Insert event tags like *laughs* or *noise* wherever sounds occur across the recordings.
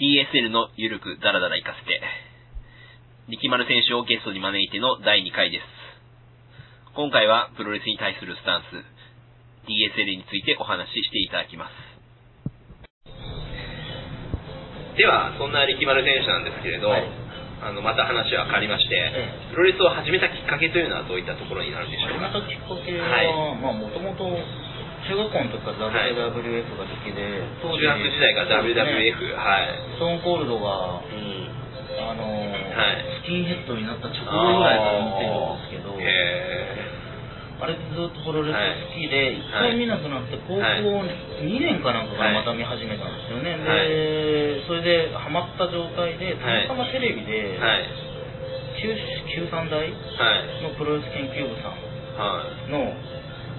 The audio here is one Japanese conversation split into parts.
DSL のゆるくダラダラ行かせて、力丸選手をゲストに招いての第2回です。今回はプロレスに対するスタンス、DSL についてお話ししていただきます。では、そんな力丸選手なんですけれど、はいあのまた話は変わりまして、えプロレスを始めたきっかけというのはどういったところになるんでしょうか？始めたきっかけは、はいまあもともと中学校の時から WWF が好きで、当中学時代から WWF、はい。ストーンコールドが、うんあのーはいスキンヘッドになった直後ぐらいから見てるんですけど、へあれずっとプロレス好きで、一回見なくなって、高校はい2年かなんかからまた見始めたんですよね。はいで、それでハマった状態で、たまたまテレビで、ーはい。九九三大はい。のプロレス研究部さんはい。の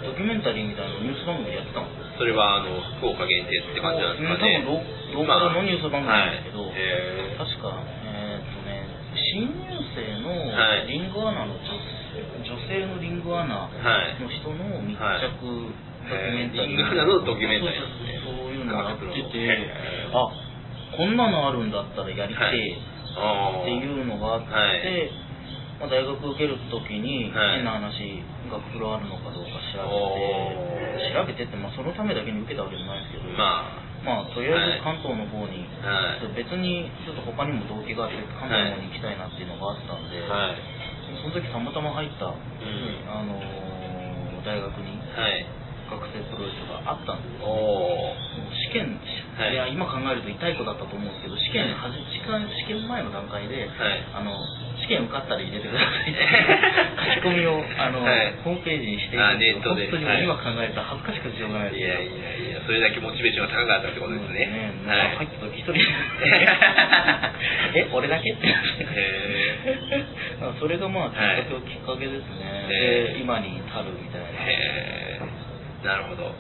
ドキュメンタリーみたいなニュース番組でやってたんですよ。それは、あの、福岡限定って感じなんですかね。多分ローカルのニュース番組なんですけど、はい。確か、えーっとね、新入生のはいリングアナの女女性のリングアナはい。の人の密着はいドキュメンタリー、リングアナのドキュメンタリー。ねそういうのがやってて。あこんなのあるんだったらやりてえっていうのがあって、はいまあ、大学受ける時にはい変な話学風呂あるのかどうか調おべてー調べてって、まあ、そのためだけに受けたわけじゃないですけど、ままあ、とりあえず関東の方に、あ、はい。別にちょっと他にも動機があって関東の方に行きたいなっていうのがあったんで、はい。その時たまたま入った、んあのー大学にはい。学生プロレスがあったんですおよー。試験、はいい、や今考えると痛い子だったと思うんですけど試験はじ試験試験前の段階で、はい。あの試験受かったら入れてください。って書き込みをあの、はい。ホームページにしていあネットで。本当にはい。今考えると恥ずかしくてしょうがないいやいやいや、それだけモチベーションが高かったってことですね。はい。入った時一人。で *laughs* え俺だけ？ってへまあ *laughs* それがまあきっかけはきっかけですね、へー。で今に至るみたいな。へー。なるほど。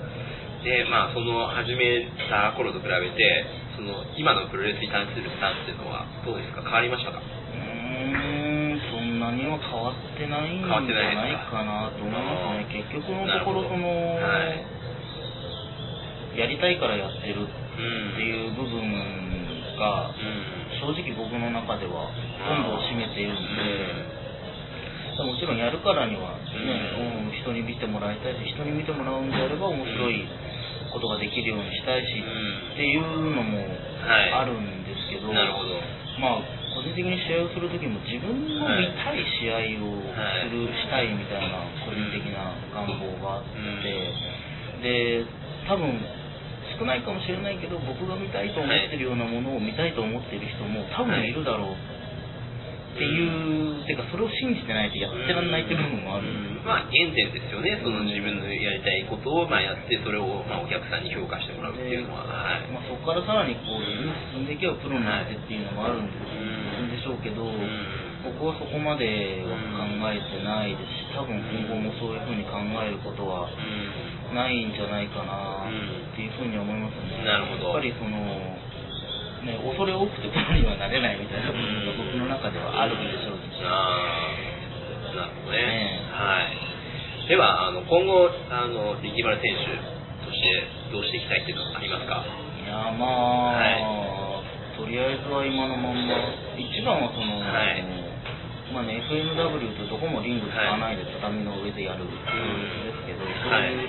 で、まあ、その始めた頃と比べて、その今のプロレスに関するスタンスっていうのはどうですか？変わりましたか？そんなには変わってないんじゃないかなと思いますね。結局のところその、はい。やりたいからやってるうん。っていう部分がうん。正直僕の中ではほとんどを占めているんで、もちろんやるからにはね、うん。人に見てもらいたいし人に見てもらうんであれば面白いことができるようにしたいし、うんっていうのもはい。あるんですけど。まあ個人的に試合をする時も自分の見たい試合をする、したいみたいな個人的な願望があって、で多分少ないかもしれないけど僕が見たいと思ってるようなものを見たいと思ってる人も多分いるだろうっていう、てかそれを信じてないとやってらんないっていう部分もある。んですうん。まあ原点ですよね、その自分のやりたいことをまあやって、それをまあお客さんに評価してもらうっていうのは、はい。まあ、そこからさらにこう進んでいけばプロになってっていうのもあるんでうんでしょうけど、うん。僕はそこまでは考えてないですし多分今後もそういうふうに考えることはうん。ないんじゃないかなっていうふうに思いますね。なるほど。やっぱりそのね、恐れ多くてプロにはなれないみたいな部分が僕の中ではあるんでしょうし、ああ、なるほどね。ねはい。では、あの今後、あの力丸選手としてどうしていきたいっていうのはありますか？いやまあ、とりあえずは今のまんま一番はその、はい。まあね、ってどこもリング使わないで畳の上でやるプロレスですけど、そうはい。いう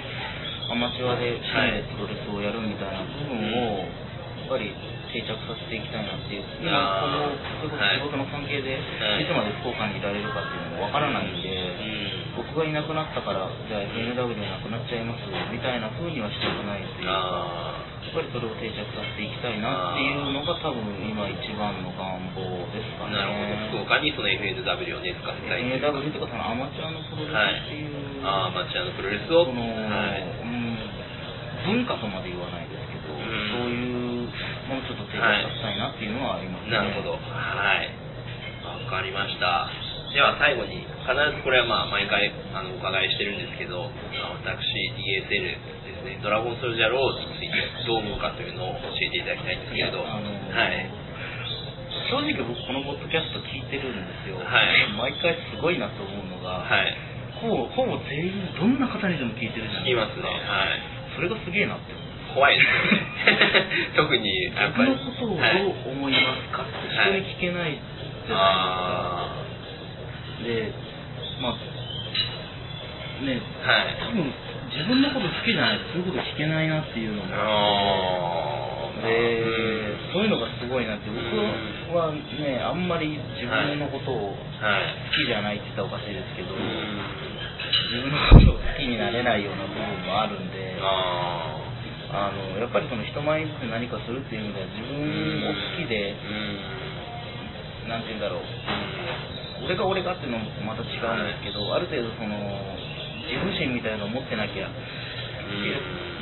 アマチュアで趣味でプロレスをやるみたいな部分をやっぱり定着させていきたいなっていう今こそ仕事の関係ではい。いつまで福岡にいられるかっていうのもわからないんで、うん。僕がいなくなったからじゃあ FNW なくなっちゃいますみたいな風にはしたくないっていうか。っぱりそれを定着させていきたいなっていうのが多分今一番の願望ですあ、かね。なるほど。福岡にその FNW を根付かせたいっていうか NAW とかそのアマチュアのプロレスっていう、ああ、マチュアのプロレスを？その、はい。うん、文化とまで言わないですけど、んそういうものをちょっと定着させたいなっていうのはありますね。なるほど。はい。わかりました。では最後に、必ずこれはまあ毎回あのお伺いしてるんですけど、まあ私、DSL ですね、ドラゴンソルジャーローズについてどう思うかというのを教えていただきたいんですけれど、いはい。正直僕このポッドキャスト聞いてるんですよ。はい毎回すごいなと思うのが、はい。ほぼほぼ全員どんな方にでも聞いてるじゃない聞きますね。はい。それがすげえなって。怖いですよね。*laughs* 特にやっぱり自分のことをどう思いますかって人に聞けないじゃないですか、でまあね、はい多分自分のこと好きじゃないとそういうこと聞けないなっていうのも。あってで、そういうのがすごいなって僕はねあんまり自分のことを好きじゃないって言ったらおかしいですけど、自分のことを好きになれないような部分もあるんであのやっぱりその人前に出て何かするっていう意味では自分を好きで、なんて言うんだろう、俺が俺がっていうのもまた違うんですけど、ある程度その自負心みたいなのを持ってなきゃ、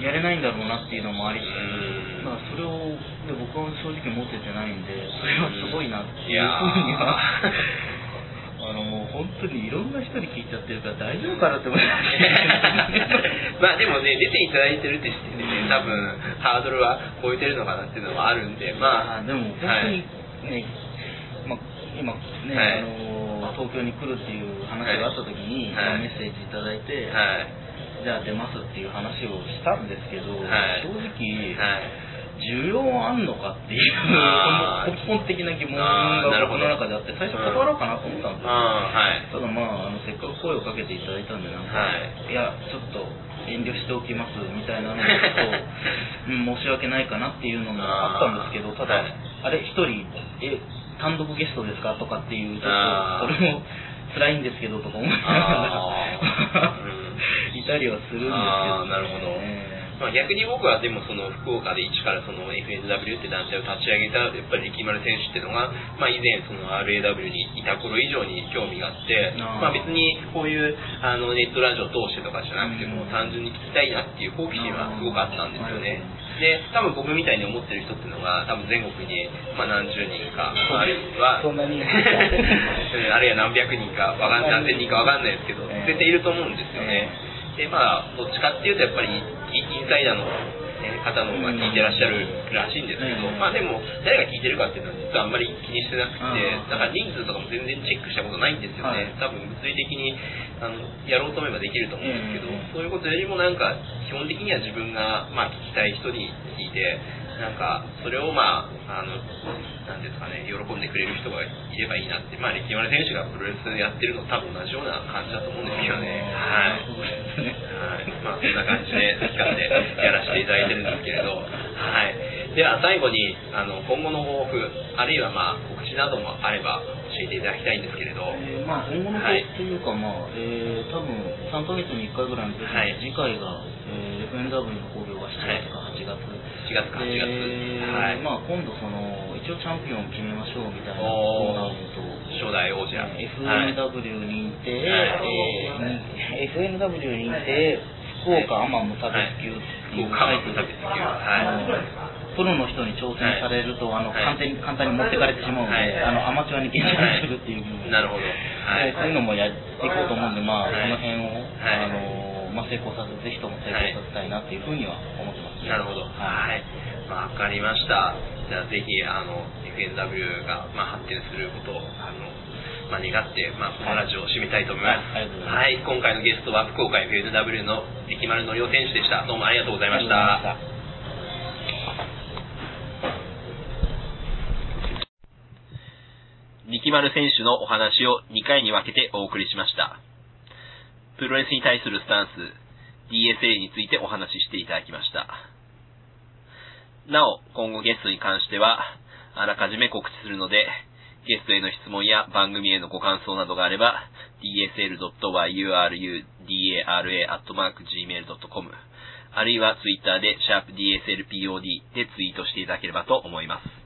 やれないんだろうなっていうのもありつつ、まあ、それをで僕は正直持ててないんでそれはすごいなっていうふうには。*laughs* あのもう本当にいろんな人に聞いちゃってるから大丈夫かなって思います。*laughs* まあでもね出ていただいてるってしてね多分ハードルは超えてるのかなっていうのはあるんでまあ。でも本当にね、はい、まあ、今ね、はい、あの東京に来るっていう話があった時に、はい、メッセージいただいて、じゃあ出ますっていう話をしたんですけど、正直、需要あんのかっていう根本的な疑問が僕の中であって最初断ろうかなと思ったんですよ、はい、ただまああのせっかく声をかけていただいたんでなんか、はい、いやちょっと遠慮しておきますみたいなのと、*laughs* うん、申し訳ないかなっていうのもあったんですけどただ、はい、あれ一人え単独ゲストですかとかっていうちょっとそれも辛いんですけどとか思いながら *laughs* いたりはするんですけど、ね、なるほどまあ、逆に僕はでもその福岡で一からその FNW って団体を立ち上げたやっぱり力丸選手っていうのが、まあ、以前その RAW にいた頃以上に興味があってまあ、別にこういうあのネットラジオを通してとかじゃなくても単純に聞きたいなっていう好奇心はすごくあったんですよね。で多分僕みたいに思ってる人っていうのが多分全国に、まあ、何十人かあるいはそんなにあるいは何百人かわかん何千人かわかんないですけど絶対いると思うんですよね。でまあどっちかっていうとやっぱりインサイダーの、ね、方の方が聞いてらっしゃるらしいんですけど、まあでも誰が聞いてるかっていうのは実はあんまり気にしてなくてだから人数とかも全然チェックしたことないんですよね、多分物理的にあのやろうと思えばできると思うんですけど、そういうことよりもなんか基本的には自分が、まあ、聞きたい人に聞いてなんかそれをまああのなんですかね喜んでくれる人がいればいいなってまあ力丸選手がプロレスやってるの多分同じような感じだと思うんですけどね。はい、はい、まあそんな感じで好き勝手やらせていただいてるんですけれど。はい。では最後にあの今後の抱負あるいはまあ告知などもあれば教えていただきたいんですけれど、えー、まあ今後の抱負というか、はい、まあ、えー、多分3ヶ月に1回ぐらいの時に、はい、次回が、えー、FNW の興行が7月か8月、はい。4月。か8月、はい、まあ今度その一応チャンピオンを決めましょうみたいなコーナーと初代王者、FNW 認定、はい、えー、FNW 認定福岡アマ無差別級っていうタイトル、はい。プロの人に挑戦されると、あの簡単に簡単に持ってかれてしまうので、あのアマチュアに減少するっていう。部分、なるほど、はい、そういうのもやっていこうと思うんで、まあ、その辺を、あのまあ、成功させぜひとも成功させたいなっていうふうには思ってます、ね、なるほど。はい、まあ、分かりました。じゃあぜひあの FNW が、まあ、発展することをあの、まあ、願って、まあ、このラジオを締めたいと思います、はい、はい、今回のゲストは福岡 FNW の力丸のりお選手でした。どうもありがとうございました。力丸選手のお話を2回に分けてお送りしました。プロレスに対するスタンス、DSA についてお話ししていただきました。なお、今後ゲストに関しては、あらかじめ告知するので、ゲストへの質問や番組へのご感想などがあれば、dsl.yurudara.gmail.com あるいはツイッターで sharpdslpod でツイートしていただければと思います。